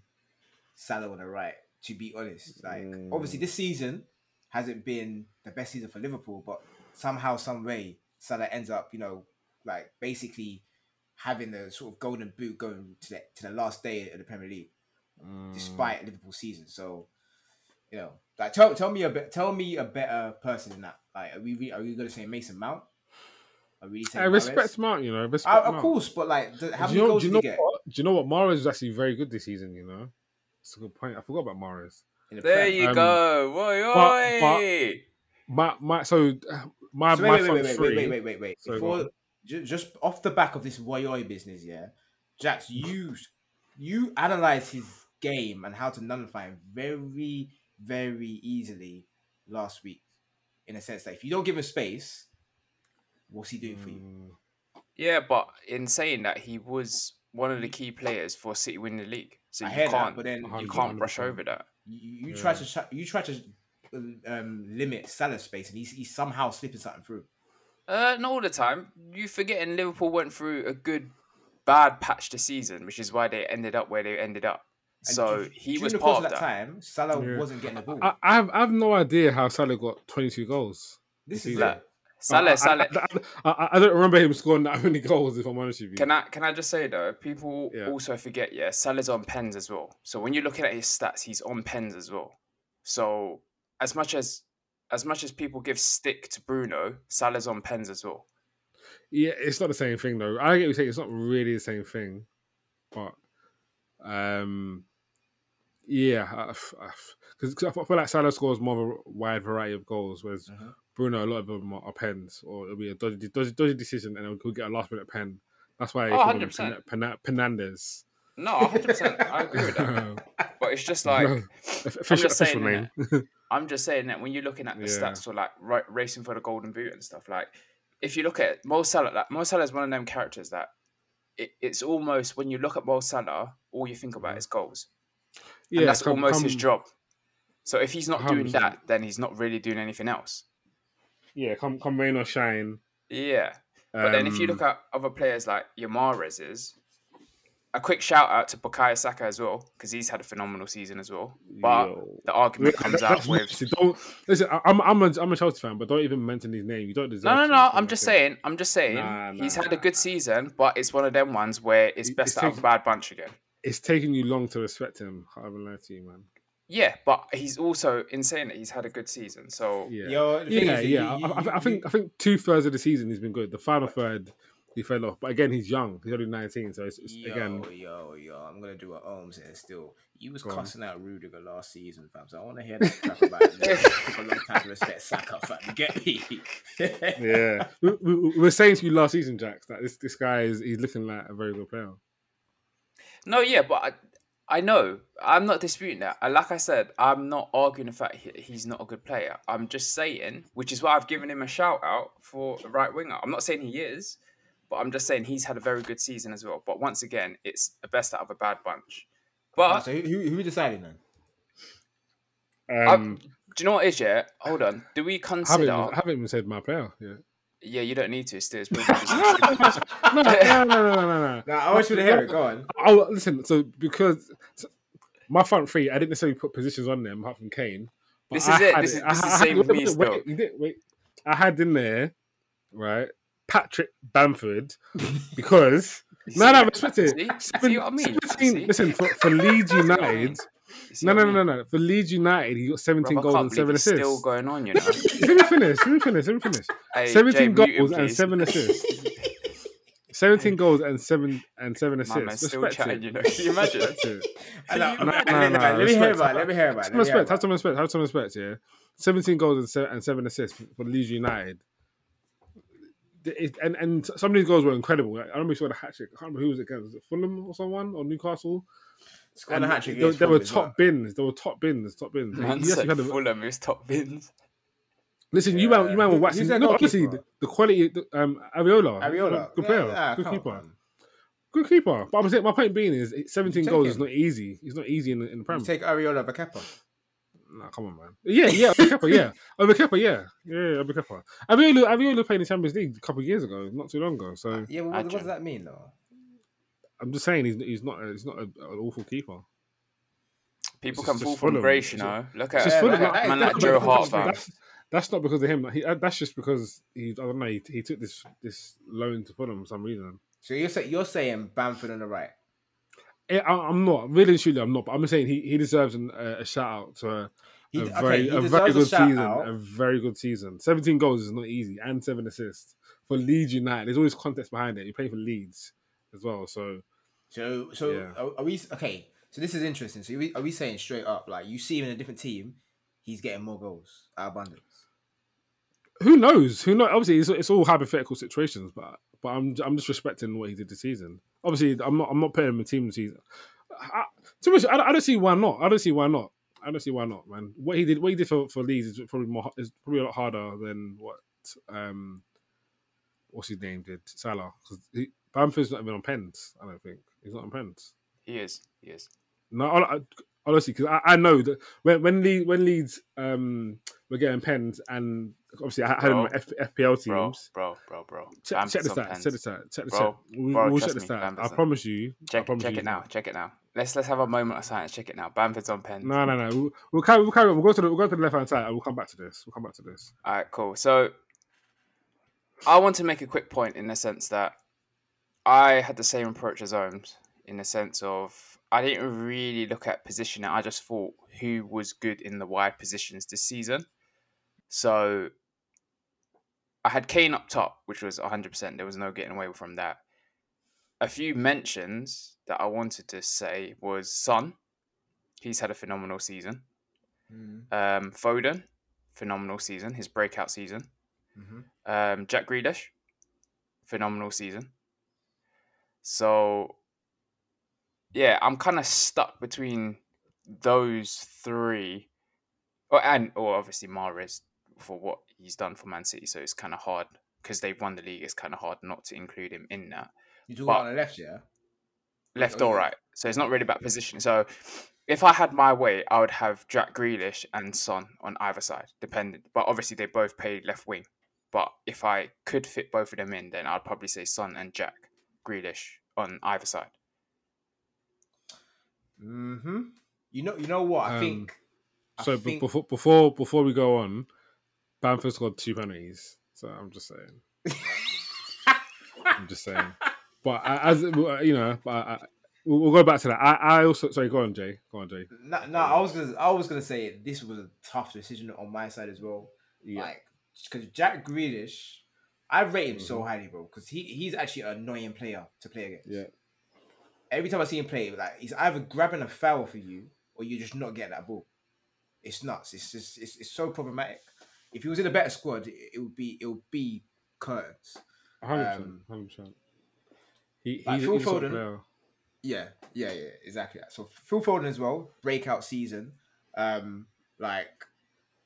Salah on the right. To be honest, like Mm. obviously this season hasn't been the best season for Liverpool, but somehow, some way, Salah ends up, you know, like basically having the sort of golden boot going to the to the last day of the Premier League, Mm. despite Liverpool's season. So, you know, like tell tell me a bit, tell me a better person than that. Like, are we are we going to say Mason Mount? Are we saying I respect Mahrez? Mount. You know, respect Uh, Mount. of course, but like, the, how do many you know, goals do you did he get? what? Do you know what? Mahrez was actually very good this season. You know, it's a good point. I forgot about Mahrez. the There you Um, go. Oi, but- but- My my so uh, my So my wait, wait, front wait, wait, three. wait, wait, wait, wait. Sorry, Before, go on. ju- just off the back of this Woyoi business, yeah, Jax, you you analyze his game and how to nullify him very, very easily last week. In a sense that if you don't give him space, what's he doing for you? Mm, Yeah, but in saying that, he was one of the key players for City winning the league. So I you hear that, can't, but then you can't brush over that. You, you Yeah. try to you try to um, limit Salah's space, and he's, he's somehow slipping something through. Uh, not all the time. You forgetting Liverpool went through a good, bad patch this season, which is why they ended up where they ended up. And So du- he during was the course part of that. time. Salah Yeah. wasn't getting the ball. I, I have I have no idea how Salah got 22 goals. this is see it. Salah, I, I- Salah. I, I, I, I don't remember him scoring that many goals. If I'm honest with you. Can I can I just say though, people Yeah. also forget, yeah, Salah's on pens as well. So when you're looking at his stats, he's on pens as well. So as much as as much as people give stick to Bruno, Salah's on pens as well. Yeah, it's not the same thing though. I get what you saying. It's not really the same thing, but um, yeah, because I, feel like Salah scores more of a wide variety of goals, whereas Mhm. Bruno a lot of them are, are pens, or it'll be a dodgy, dodgy, dodgy decision, and he'll go get a last minute pen. That's why Oh, I call him 100%. Pen- Pen- Penandez. No, 100%. I agree with that. (laughs) But it's just like No, official, just saying, official name. (laughs) I'm just saying that when you're looking at the Yeah. stats for like ra- racing for the golden boot and stuff, like if you look at Mo Salah, like Mo Salah is one of them characters that it, it's almost when you look at Mo Salah, all you think about Mhm. is goals. Yeah, and that's come- almost his job. So if he's not doing 100%. that, then he's not really doing anything else. Yeah, come come rain or shine. Yeah. But then if you look um, at other players like Yamarez's, a quick shout out to Bukayo Saka as well, because he's had a phenomenal season as well. But yo. the argument comes out (laughs) with listen, don't listen. I'm I'm a, I'm a Chelsea fan, but don't even mention his name. You don't deserve. No, no, no. I'm like just it. saying. I'm just saying. Nah, he's nah, had a nah. good season, but it's one of them ones where it's It- best it's out of a bad bunch again. It's taking you long to respect him. I haven't lied to you, man. Yeah, but he's also in saying that he's had a good season. So Yeah, Yo, yeah, is, yeah. you- I, I, I think I think two thirds of the season he's been good. The final third he fell off, but again he's young. He's only 19, so it's, it's Yo, again. yo, yo, I'm gonna do a Ohms here still. You was Go on. cussing out Rudiger last season, fam. So I want to hear that crap about it. It took a long time to respect Saka, fam. You Get me? Yeah, we, we, we were saying to you last season, Jax, that this this guy is he's looking like a very good player. No, yeah, but I, I know I'm not disputing that. And Like I said, I'm not arguing the fact he, he's not a good player. I'm just saying, which is why I've given him a shout out for a right winger. I'm not saying he is, but I'm just saying he's had a very good season as well. But once again, it's the best out of a bad bunch. But so who, who, who decided then? Um, do you know what is it is? Yeah, hold on. Do we I haven't, consider? I haven't even said my player. Yeah. Yeah, you don't need to. Still, it's pretty (laughs) no, no, no, no, no, no, no. No, I want you to hear it. Go on. Oh, listen. So because so my front three, I didn't necessarily put positions on them apart from Kane. but This I is it. had This is- I- this is I the had- same with wait, me wait, still. Wait, you didn't- wait. I had in there, right, Patrick Bamford (laughs) because You no, no, that? respect it. See? Seven- See what I mean? 17 listen for, for Leeds See what I United. No, I no, no, no, no. For Leeds United, he got 17 Bro, goals and seven assists. Still going on, you (laughs) know. let me finish. Let me finish. Let me finish. (laughs) Hey, 17 Jay, mute him, goals and seven assists. (laughs) 17 goals and seven and seven assists. still Respect chatting, you know. Can you imagine? Respect it. I know, No, no, let, no, no, let me hear about it. Let me hear about Have it. some Let me hear respect. Have some respect. Have some respect. Yeah, 17 goals and seven, and seven assists for, for Leeds United. It, and and some of these goals were incredible. Like, I remember he scored a hat trick. I can't remember who was it against. Was it Fulham or someone or Newcastle? It. Scored a hat-trick There, there were top well. bins. There were top bins. Top bins. Man He actually said had a- Fulham is top bins. Listen, you man, you man were Who- waxing. No, honestly, the, the quality. the- Um, Areola, Areola. good player, yeah, good keeper, on. good keeper. But I'm saying, my point being is, 17 goals him. is not easy. It's not easy in the, in the You Premier. take Areola over Kepa. Nah, come on, man. Yeah, yeah, over Kepa, yeah, (laughs) over Kepa, yeah, yeah, yeah, over Kepa. Areola, Areola played in the Champions League a couple of years ago, not too long ago. So Yeah, but what, what does that mean though? I'm just saying, he's he's not he's not a, an awful keeper. People It's can just fall from Fulham. grace, you know. Look at just Yeah, Fulham. that- that is- man that like Joe that's- Hart, fam. That's, that's not because of him. He, uh, that's just because he I don't know. He, he took this this loan to Fulham for some reason. So you're saying you're saying Bamford on the right. Eh, I, I'm not really and truly. I'm not. But I'm saying he, he deserves an, uh, a shout out to a, He, a very he a very good shout season. out. A very good season. 17 goals is not easy, and seven assists for Leeds United. There's always context behind it. You're playing for Leeds as well, so So so Yeah. are, are we okay? So this is interesting. So are we, are we saying straight up, like you see him in a different team, he's getting more goals out abundance? Who knows? Who knows? Obviously, it's, it's all hypothetical situations, but but I'm I'm just respecting what he did this season. Obviously, I'm not I'm not putting him in team this season. I, too much. I, don't- I don't see why not. I don't see why not. I don't see why not, man. What he did, what he did for, for Leeds is probably more is probably a lot harder than what um what's his name did Salah because Bamford's not even on pens. I don't think he's not on pens. He is. He is. No, I, I, honestly, because I, I know that when when Leeds, when Leeds um were getting pens and obviously I had them on F, FPL Bro, teams. bro, bro, bro. Check, check the on stats. Check the stats. Check the Bro, stats. We, bro, we'll check the me. I promise you. I Check, promise check you. it now. Check it now. Let's let's have a moment of silence. Check it now. Bamford's on pens. No, no, no. We'll, we'll carry. We'll carry. on. We'll go to the. We'll go to the left hand side. and We'll come back to this. We'll come back to this. All right, cool. So I want to make a quick point in the sense that I had the same approach as Ohms in the sense of I didn't really look at positioning. I just thought who was good in the wide positions this season. So I had Kane up top, which was 100%. There was no getting away from that. A few mentions that I wanted to say was Son. He's had a phenomenal season. Um, Foden, phenomenal season, his breakout season. Mm-hmm. Um, Jack Grealish, phenomenal season. So, yeah, I'm kind of stuck between those three. Oh, and or obviously Mahrez for what he's done for Man City. So it's kind of hard because they've won the league. It's kind of hard not to include him in that You talk But- on the left, yeah. left Oh, or right. So it's not really about position. So if I had my way, I would have Jack Grealish and Son on either side, dependent. But obviously they both play left wing. But if I could fit both of them in, then I'd probably say Son and Jack Grealish on either side. Mm-hmm. You know, you know what? I Um, think. So be- think- before before before we go on, Bamford scored two penalties. So I'm just saying. I'm just saying. But I- as you know, but I, we'll we'll go back to that. I, I also sorry. Go on, Jay. Go on, Jay. No, no, I was gonna, I was gonna say this was a tough decision on my side as well. Yeah. Like, because Jack Grealish, I rate him so Mhm. highly, bro. Because he, he's actually an annoying player to play against. Yeah. Every time I see him play, like he's either grabbing a foul for you or you're just not getting that ball. It's nuts. It's just, it's, it's so problematic. If he was in a better squad, it, it would be, it would be. Hundred percent. Um, Hundred percent. He like he's, Phil he's Foden, player. Yeah, yeah, yeah, exactly. that. So Phil Foden as well, breakout season. Um, like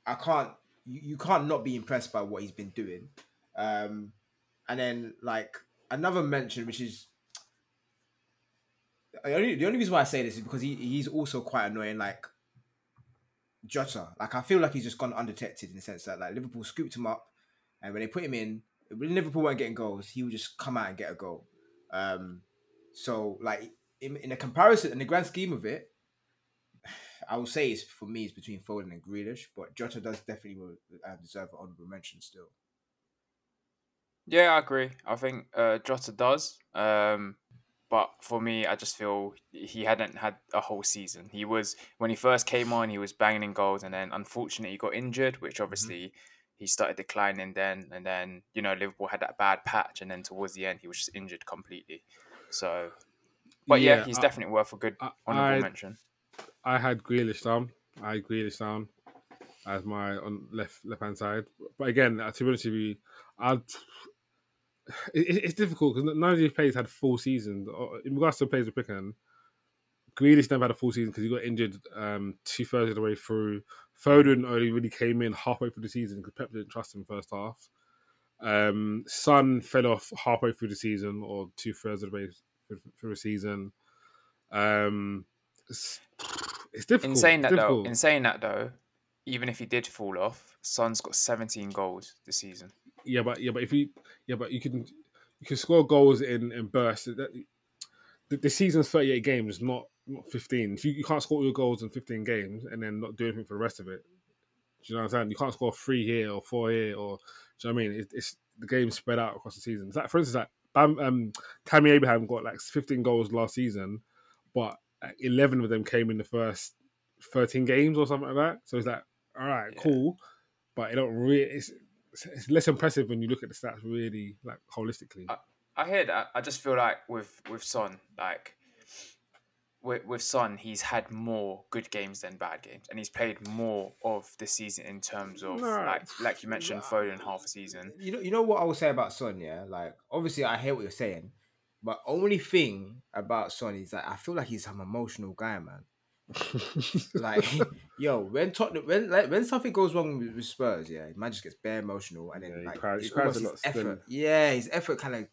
I can't, you, you can't not be impressed by what he's been doing. Um, and then like another mention, which is the only, the only reason why I say this is because he, he's also quite annoying. Like Jota, like I feel like he's just gone undetected in the sense that like Liverpool scooped him up, and when they put him in, Liverpool weren't getting goals, he would just come out and get a goal. Um, so like in, in a comparison, in the grand scheme of it, (sighs) I would say it's for me it's between Foden and Grealish, but Jota does definitely uh, deserve an honourable mention still. Yeah, I agree. I think uh, Jota does. Um, but for me, I just feel he hadn't had a whole season. He was when he first came on, he was banging in goals, and then unfortunately he got injured, which obviously he started declining. Then and then you know Liverpool had that bad patch, and then towards the end he was just injured completely. So, but yeah, he's I- definitely worth a good I- honorable I- mention. I had Grealish down. I had Grealish down as my on left left hand side. But again, uh, to be honest with you, I'd. It, it- it's difficult because none of these players had full seasons. In regards to the players we're picking, Grealish never had a full season because he got injured um, two thirds of the way through. Foden only really came in halfway through the season because Pep didn't trust him first half. Um, Son fell off halfway through the season or two thirds of the way through, through the season. Um, it's, it's difficult. In saying that difficult. though, in saying that though, even if he did fall off, Son's got 17 goals this season. Yeah, but yeah, but if you yeah, but you can you can score goals in in bursts. The, the season's thirty eight games, not not fifteen. If you, you can't score all your goals in fifteen games and then not do anything for the rest of it, do you know what I'm saying? You can't score three here or four here or do you know what I mean? It, it's the game's spread out across the season. It's like for instance, like Bam, um, Tammy Abraham got like fifteen goals last season, but eleven of them came in the first thirteen games or something like that. So it's like, all right, Yeah. cool, but it don't really. It's, less impressive when you look at the stats really like holistically. I hear that. I just feel like with with Son, like with, with Son, he's had more good games than bad games, and he's played more of the season in terms of No. like like you mentioned, Foden half a season. You know, you know what I will say about Son, yeah. Like, obviously, I hear what you're saying, but only thing about Son is that I feel like he's an emotional guy, man. (laughs) Like, yo, when Tottenham, when like, when something goes wrong with, with Spurs, yeah, man just gets bare emotional, and then Yeah, he like cries- he cries almost a his effort. Yeah, his effort kind of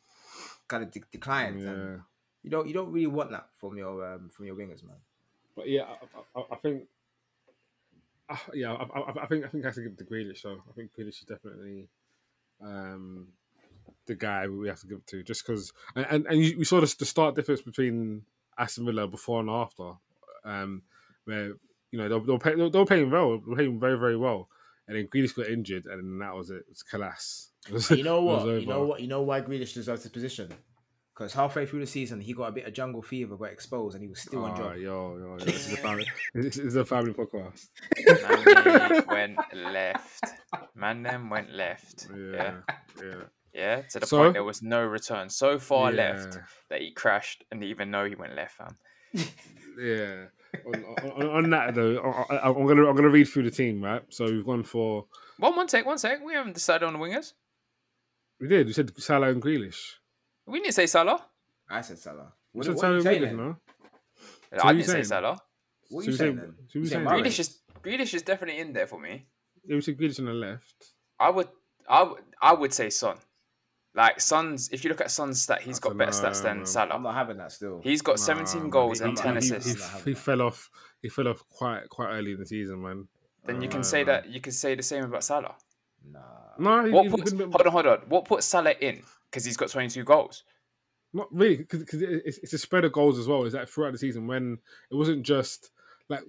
kind of de- declines. yeah. And you don't you don't really want that from your um, from your wingers, man. But yeah, I, I, I think, uh, yeah, I, I, I think I think I have to give it to Grealish. So I think Grealish is definitely um, the guy we have to give it to, just because. And and, and you, we saw the, the start difference between Aston Villa before and after, um, where you know they were, they, were playing, they were playing well, they were playing very very well, and then Grealish got injured, and then that was it. (laughs) It was Calas. You know what? You know what? You know why Grealish deserves his position? Because halfway through the season, he got a bit of jungle fever, got exposed, and he was still on ah, Oh, job. yo, yo, yo, this is a family. (laughs) (laughs) this is a family podcast. Man went left. Man them went left. Yeah. Yeah, yeah. Yeah. To the So- point there was no return. So far yeah. left that he crashed and even though he went left, fam. Yeah. On, on, on that though, I, I, I'm gonna I'm gonna read through the team, right? So we've gone for One one sec, one sec. We haven't decided on the wingers. we did. We said Salah and Grealish. We didn't say Salah. I said Salah. We What, said what Salah are you saying Grealish, then? no? I what didn't say saying? Salah. What are you we saying say- then? so You saying Mahrez? Mahrez? Grealish is Grealish is definitely in there for me. Yeah, we said Grealish on the left. I would I would I would say Son. Like Son's if you look at Son's stat, he's got better dunno, stats than man. I'm not having that still. He's got Nah, 17 goals he- and he- 10 assists. He, he, fell off. He fell off quite quite early in the season, man. then you can say that you can say the same about Salah. Nah. No, he, What he- puts, he- hold on, hold on. What puts Salah in? Because he's got 22 goals. Not really, because it's, it's a spread of goals as well. Is that throughout the season when it wasn't just like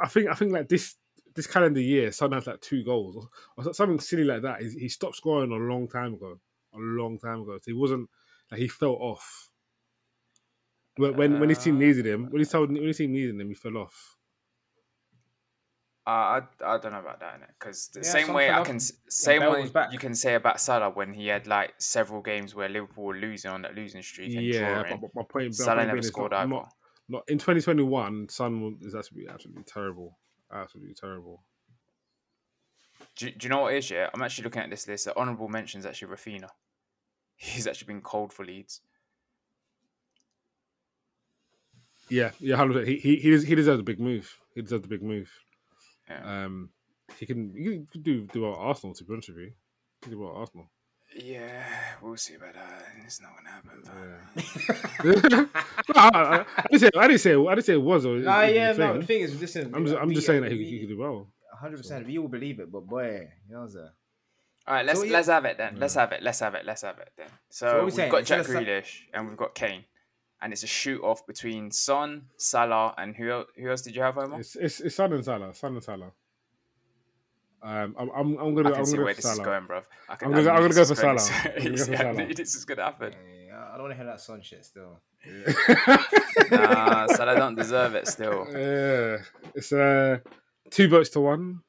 I think I think like this this calendar year, Son has like two goals or, or something silly like that. He, he stopped scoring a long time ago, a long time ago. So he wasn't like he fell off. When when, when his team needed him, when his told when his team needed him, he fell off. Uh, I I don't know about that because the Yeah, same way I can s- when same Bell way back. you can say about Salah when he had like several games where Liverpool were losing on that losing streak and Yeah, drawing. but, but my point, my Salah point never scored not, either. not, not in 2021. Son is actually absolutely terrible, absolutely terrible. Do, do you know what it is? Yeah, I'm actually looking at this list. The honourable mentions actually Raphinha. (laughs) He's actually been cold for Leeds. Yeah, yeah, 100%. He he he, he deserves a big move. He deserves a big move. Yeah. Um, he can he can do do well at Arsenal. To be honest with you, he can do well at Arsenal. Yeah, we'll see about that. It's not gonna happen. fam. (laughs) no, I, I, I didn't say I didn't say I didn't say it was. Or it- Nah, it was yeah, a no. thing. The thing is, listen. I'm just I'm just saying that he, he could do well. Hundred percent. We all believe it, but boy, you know, sir. All right, let's So, yeah- let's have it then. Let's have it. Let's have it. Let's have it then. So, what we we've saying? got Instead Jack of Sa- Grealish and we've got Kane, and it's a shoot off between Son, Salah, and who el- who else did you have, Omar? It's it's, it's Son and Salah. Son and Salah. Um, I'm I'm, I'm gonna can I'm see gonna go where for this is Salah. going, bro. I can, I'm I gonna- knew I'm gonna go for Salah. this- I'm gonna go for Salah. (laughs) this is gonna happen. Yeah, I don't want to hear that son shit still. (laughs) Nah, Salah don't deserve it. Still, (laughs) yeah, it's uh two votes to one.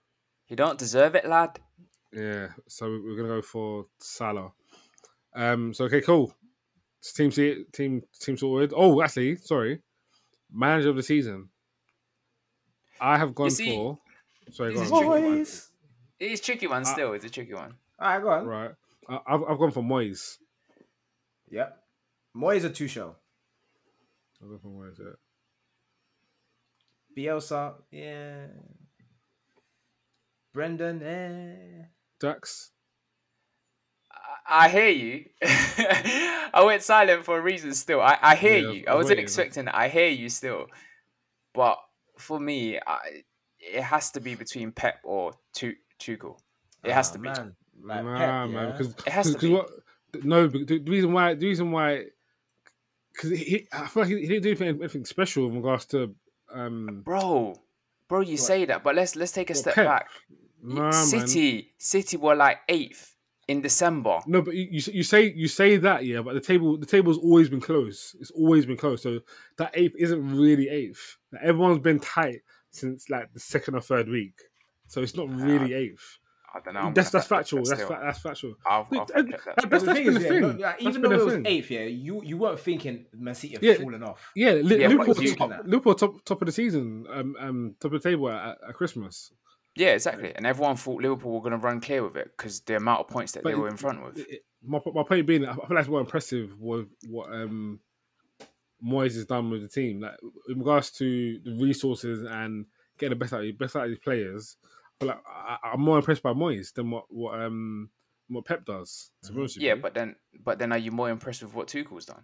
You don't deserve it, lad. Yeah, so we're gonna go for Salah. Um, so okay, cool. It's team se- team team sorted. Oh, actually, sorry, manager of the season. I have gone see, for. Sorry, go on. is tricky one. Boys. It's a tricky one. Uh, Still, it's a tricky one. All right, go on. Right, I, I've I've gone for Moyes. Yep. Moyes a two show. I've gone for Moyes. Yeah. Bielsa, yeah. Brendan, eh. Dax. I I hear you. (laughs) I went silent for a reason. Still, I, I hear Yeah, you. I I was wasn't waiting, expecting. that. I hear you still, but for me, I, it has to be between Pep or Tu- Tuchel. It has Ah, to be. Man. Like nah, Pep, man, yeah. because It has to because be. what? No, but the reason why the reason why because he, I feel like he, didn't do anything, anything special in regards to um. Bro, bro, you say that, but let's let's take a What, step Pep? back. Nah, man. City, City were like eighth in December. No, but you, you you say you say that, yeah, but the table the table's always been close. It's always been close. So that eighth isn't really eighth. Like, everyone's been tight since like the second or third week. So it's not really eighth. I don't know. that's that's factual. That's fa- that's factual. I'll, I'll uh, that. uh, That's- the that's thing been the thing. no, like, even though it was thing. eighth, yeah, you you weren't thinking Man City have Yeah. fallen off. Yeah, Li- Yeah, Liverpool, top, Liverpool top top of the season, um, um, top of the table at, at Christmas. Yeah, exactly. And everyone thought Liverpool were going to run clear with it because the amount of points that But they were in front with. It- it- my my point being, I feel like it's more impressive with what um Moyes has done with the team. Like in regards to the resources and getting the best out of best out of these players. I feel like I, I'm more impressed by Moyes than what what um what Pep does. To be honest with Yeah, you. but then, but then, are you more impressed with what Tuchel's done?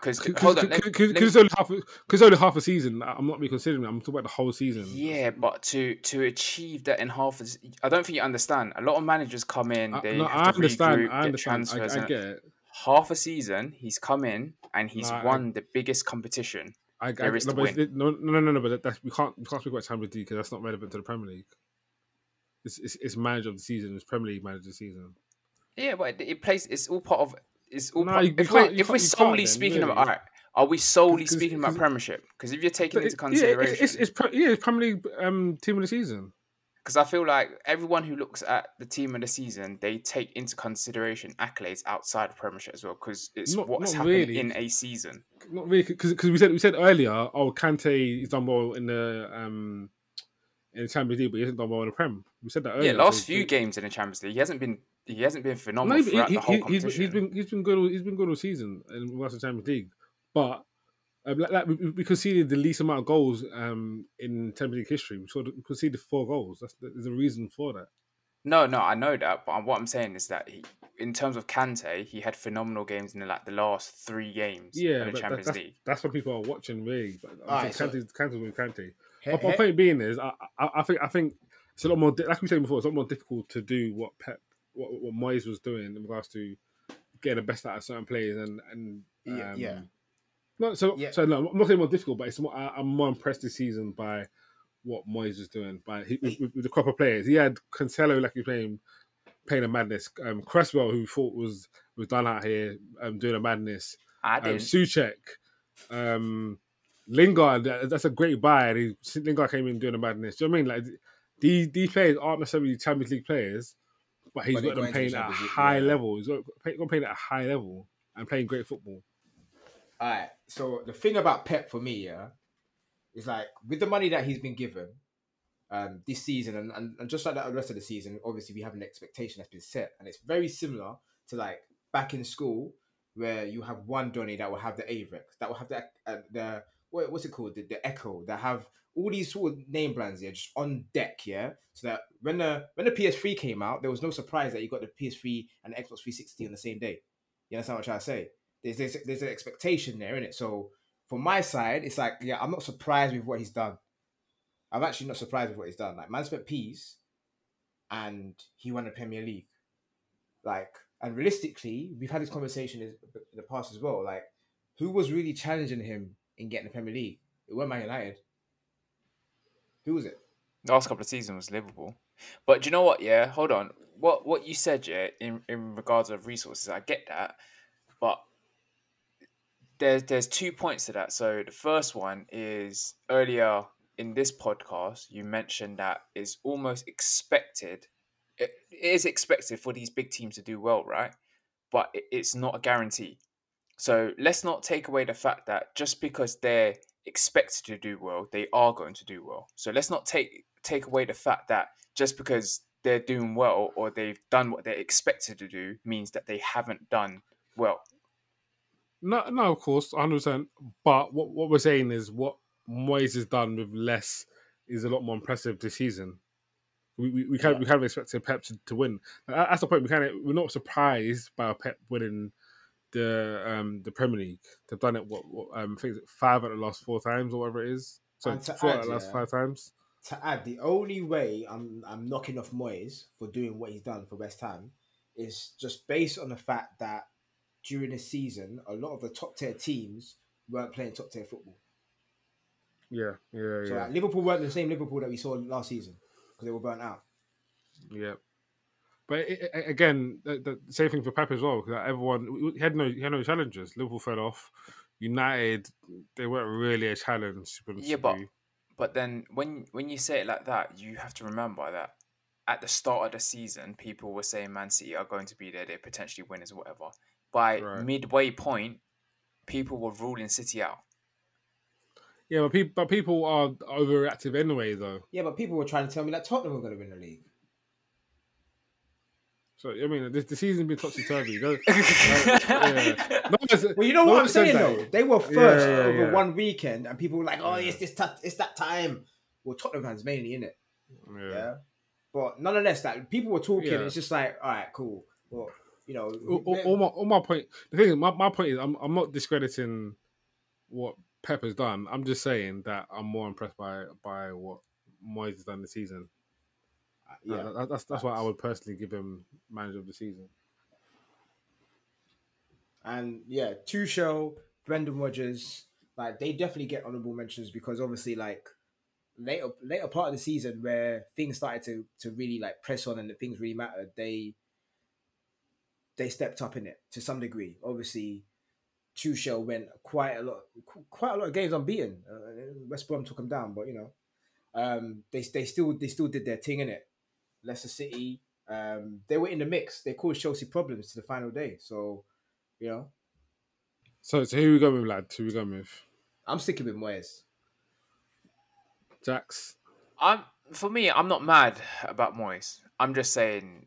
Because hold on, because it's only half because only half a season. I'm not reconsidering. it. I'm talking about the whole season. Yeah, but to to achieve that in half, a, se- I don't think you understand. A lot of managers come in, I, they no, have I to understand. regroup, I understand. transfers. I, I get it. half a season, he's come in and he's No, I- won the biggest competition. I, I, There is no, to win. it- no, no, no, no. But that's we can't we can't speak about Champions League because that's not relevant to the Premier League. It's, it's it's manager of the season. It's Premier League manager of the season. Yeah, but it, it plays. It's all part of. It's all No, part, if we're if we're can't- you can't solely then, speaking really. about, all right, are we solely 'Cause- speaking about 'cause- Premiership? Because if you're taking into consideration, yeah, it's, it's, it's yeah, it's Premier League um, team of the season. Because I feel like everyone who looks at the team of the season, they take into consideration accolades outside of Premiership as well, because it's Not- what's not happened really. in a season. Not really, because we said we said earlier. Oh, Kante he's done well in the um in the Champions League, but he hasn't done well in the Prem. We said that Yeah, last so- few games in the Champions League, he hasn't been he hasn't been phenomenal but throughout he, the whole he, competition. He's been he's been good. all- He's been good all season in to Champions League, but. Um, like, like we, we conceded the least amount of goals um, in Champions League history. We, sort of conceded four goals. That's, there's a reason for that. No, no, I know that, but what I'm saying is that he, in terms of Kante, he had phenomenal games in the, like the last three games Yeah, of the but that, Champions that's, League. that's what people are watching, really. But I'm Alright, saying so- Kante's, Kante's with Kante. He- My, my he- point being is, I, I, I think I think it's a lot more. Like we said before, it's a lot more difficult to do what Pep, what, what Moyes was doing in regards to getting the best out of certain players and and Yeah, um, yeah. No, so Yeah. so no, I'm not saying more difficult, but it's more. I, I'm more impressed this season by what Moyes is doing by he, with, with, the crop of players. He had Cancelo like he playing playing a madness. Um, Cresswell, who thought was was done out here, um, doing a madness. I Um, didn't. Soucek, um, Lingard. that- That's a great buy. and He, Lingard came in doing a madness. Do you know what I mean? Like these these players aren't necessarily Champions League players, but he's But got them playing at a high yeah. level. He's got, got playing at a high level and playing great football. All right. So the thing about Pep for me, yeah, is like with the money that he's been given um, this season, and, and, and just like that the rest of the season, obviously we have an expectation that's been set, and it's very similar to like back in school where you have one Donny that will have the Avirex, that will have the uh, the what, what's it called, the, the Ecko, that have all these sort of name brands, yeah, just on deck, yeah. So that when the when the PS3 came out, there was no surprise that you got the PS3 and the Xbox 360 on the same day. You understand what I'm trying to say? There's there's, there's an expectation there, in it. So from my side, it's like, yeah, I'm not surprised with what he's done. I'm actually not surprised with what he's done. Like, man spent peace, and he won the Premier League. Like, and realistically, we've had this conversation in the past as well. Like, who was really challenging him in getting the Premier League? It wasn't Man United. Who was it? The last couple of seasons was Liverpool. But do you know what? Yeah, hold on. What what you said, yeah, in in regards of resources, I get that, but there's there's two points to that. So the first one is earlier in this podcast, you mentioned that it's almost expected. It, is expected for these big teams to do well, right? But it's not a guarantee. So let's not take away the fact that just because they're expected to do well, they are going to do well. So let's not take take away the fact that just because they're doing well or they've done what they're expected to do means that they haven't done well. No, no, of course, hundred percent. But what what we're saying is what Moyes has done with less is a lot more impressive this season. We we, we kind of, we kind of expected Pep to, to win. That's the point. We kind of we're not surprised by Pep winning the um the Premier League. They've done it what, what um I think five out of the last four times or whatever it is. So four out of the last yeah, five times. to add, the only way I'm I'm knocking off Moyes for doing what he's done for West Ham is just based on the fact that during the season, a lot of the top tier teams weren't playing top tier football. Yeah, yeah, So yeah, like, Liverpool weren't the same Liverpool that we saw last season because they were burnt out. yeah. But it, it- again, the, the same thing for Pep as well. Because everyone we- we had no he had no challenges. Liverpool fell off. United, they weren't really a challenge. to be honest Yeah, but you. but then when when you say it like that, you have to remember that at the start of the season, people were saying Man City are going to be there, they're potentially winners, or whatever. By Right. midway point, people were ruling City out. Yeah, but people, but people are overreactive anyway, though. Yeah, but people were trying to tell me that Tottenham were going to win the league. So I mean, this the season's been topsy turvy. No, (laughs) yeah. no, Well, you know no what I'm saying that. though. They were first yeah, over yeah. one weekend, and people were like, "Oh, Yeah. it's this, ta- it's that time." Well, Tottenham fans mainly in it, Yeah. yeah. But nonetheless, that people were talking. Yeah. It's just like, all right, cool. Well, you know, All, all- all my, all my point. The thing is, my, my point is, I'm, I'm not discrediting what Pep has done. I'm just saying that I'm more impressed by by what Moyes has done this season. Uh, yeah. That- that- that's that's why I would personally give him manager of the season. And yeah, Tuchel, Brendan Rodgers, like they definitely get honorable mentions because obviously, like later later part of the season where things started to to really like press on and the things really mattered, they they stepped up in it to some degree. Obviously, Tuchel went quite a lot, quite a lot of games unbeaten. Uh, West Brom took them down, but you know, um, they they still they still did their thing in it. Leicester City, um, they were in the mix. They caused Chelsea problems to the final day. So, you know, So, so who we going with, lad? Who we going with? I'm sticking with Moyes. Jax. I'm for me, I'm not mad about Moyes. I'm just saying,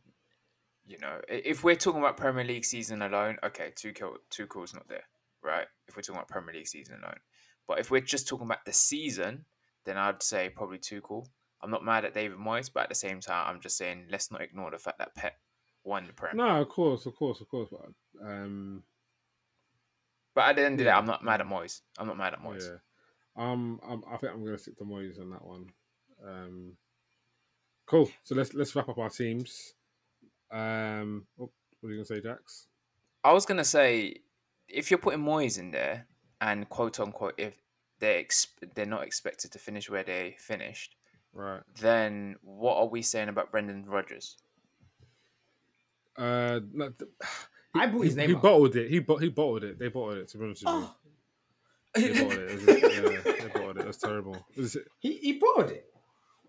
you know, if we're talking about Premier League season alone, okay, Tuchel, Tuchel's not there, right? If we're talking about Premier League season alone, but if we're just talking about the season, then I'd say probably two Tuchel. I'm not mad at David Moyes, but at the same time, I'm just saying let's not ignore the fact that Pep won the Premier. No, of course, of course, of course. But, um, But at the end of the day, I'm not mad at Moyes. I'm not mad at Moyes. yeah. Um, um, I think I'm going to stick to Moyes on that one. Um, cool. So let's let's wrap up our teams. Um, oh, what are you going to say, Jax? I was gonna say, if you're putting Moyes in there, and quote unquote, if they're ex- they're not expected to finish where they finished, Right. then what are we saying about Brendan Rodgers? Uh, no, th- I brought his he, name he up. bottled it. He bo- he bottled it. They bottled it. To be honest with you, Oh. they bottled it. It was, yeah, they bottled it. It was terrible. It was- (laughs) he he brought it.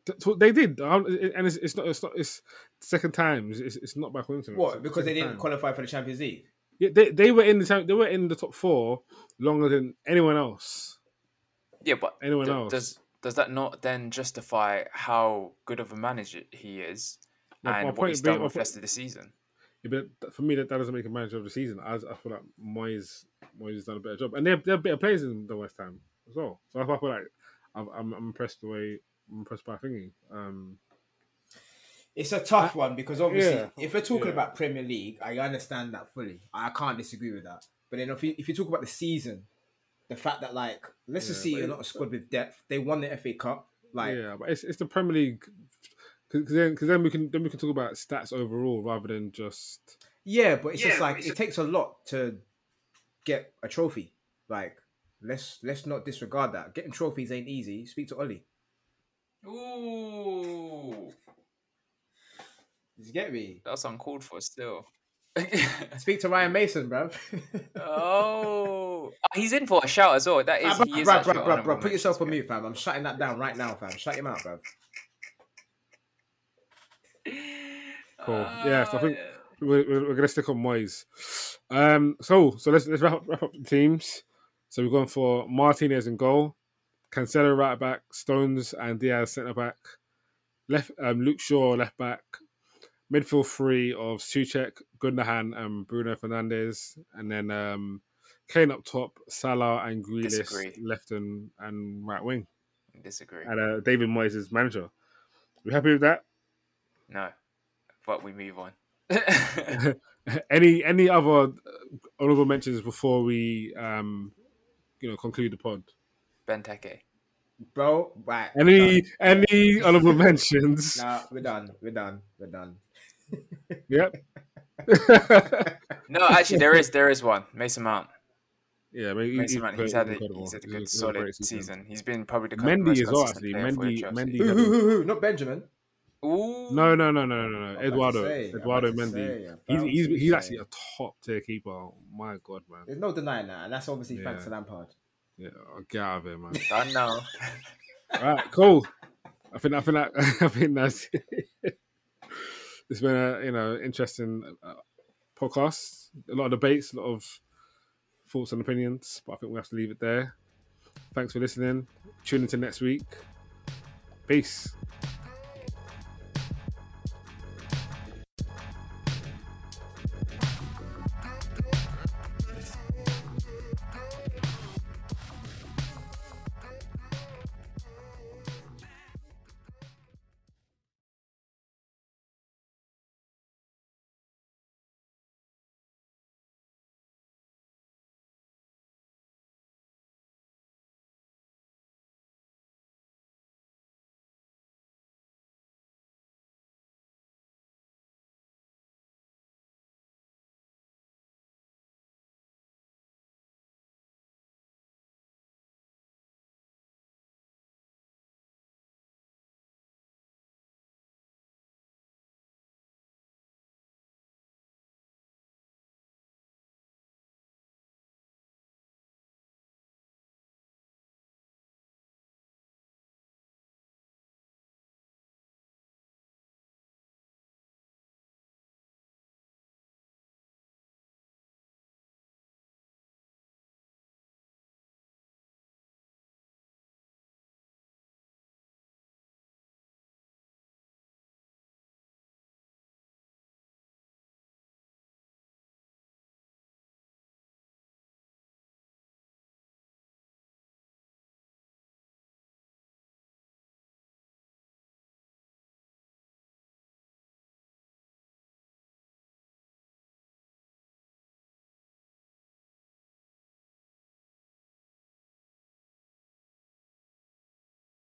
That's what they did, Um, and it's, it's not. It's not. It's second time. It's, it's not by coincidence. What? Because they didn't time. qualify for the Champions League. Yeah, they, they were in the they were in the top four longer than anyone else. Yeah, but Anyone d- else? does does that not then justify how good of a manager he is My- my and what point he's done my with the rest of the season? Yeah, but for me, that, that doesn't make a manager of the season. I, I feel like Moyes Moyes has done a better job, and they're they're better players than the West Ham as well. So I feel like I'm, I'm, I'm impressed the way I'm impressed by thingy. Um, It's a tough one because obviously, yeah, if we're talking yeah. about Premier League, I understand that fully. I can't disagree with that. But then if you, if you talk about the season, the fact that like Leicester Yeah, City but are it- not a squad with depth. They won the FA Cup. Like yeah, but it's, it's the Premier League because then because then we can then we can talk about stats overall rather than just Yeah, but it's Yeah, just like it's it takes a lot to get a trophy. Like let's let's not disregard that. Getting trophies ain't easy. Speak to Ollie. Ooh, Did you get me? that's uncalled for still. (laughs) Speak to Ryan Mason, bruv. oh, he's in for a shout as well. That is, Bruv, he is bruv, actually bruv, bruv, honourable bruv, Put yourself on mute, fam. I'm shutting that down right now, fam. Shut him out, bruv. Cool. Ah, Yeah, so I think- we're, we're, we're gonna stick on Moyes. Um, so so let's let's wrap up, wrap up the teams. So we're going for Martinez in goal, Cancelo right back, Stones and Dias centre back, left um, Luke Shaw left back, midfield three of Soucek, Gundogan, and Bruno Fernandes, and then um, Kane up top, Salah and Grealish Disagree. left and, and right wing, Disagree. and uh, David Moyes is manager. We happy with that? No, but we move on. (laughs) (laughs) any any other honorable mentions before we um you know conclude the pod? Benteke. Bro, right. Any any honorable mentions? (laughs) Nah, we're done. We're done. We're done. (laughs) Yep. No, actually, there is there is one. Mason Mount. yeah, but he- Mason Mount. He's had a, he's had a good a solid great season. He's been probably the con- Mendy most as well, consistent actually. player Mendy, Mendy. Who, who, who, who? Not Benjamin. Ooh. No, no, no, no, no, no. I'm about to Eduardo, say, Eduardo Mendy. He's he's he's actually a top tier keeper. Oh my God, man. There's no denying that, and that's obviously thanks Yeah. to Lampard. Yeah, oh, get out of here, man. I know. All right, cool. I think I think that (laughs) I think that's it. (laughs) it's been a you know interesting uh, podcast. A lot of debates, a lot of thoughts and opinions, but I think we have to leave it there. Thanks for listening. Tune into next week. Peace.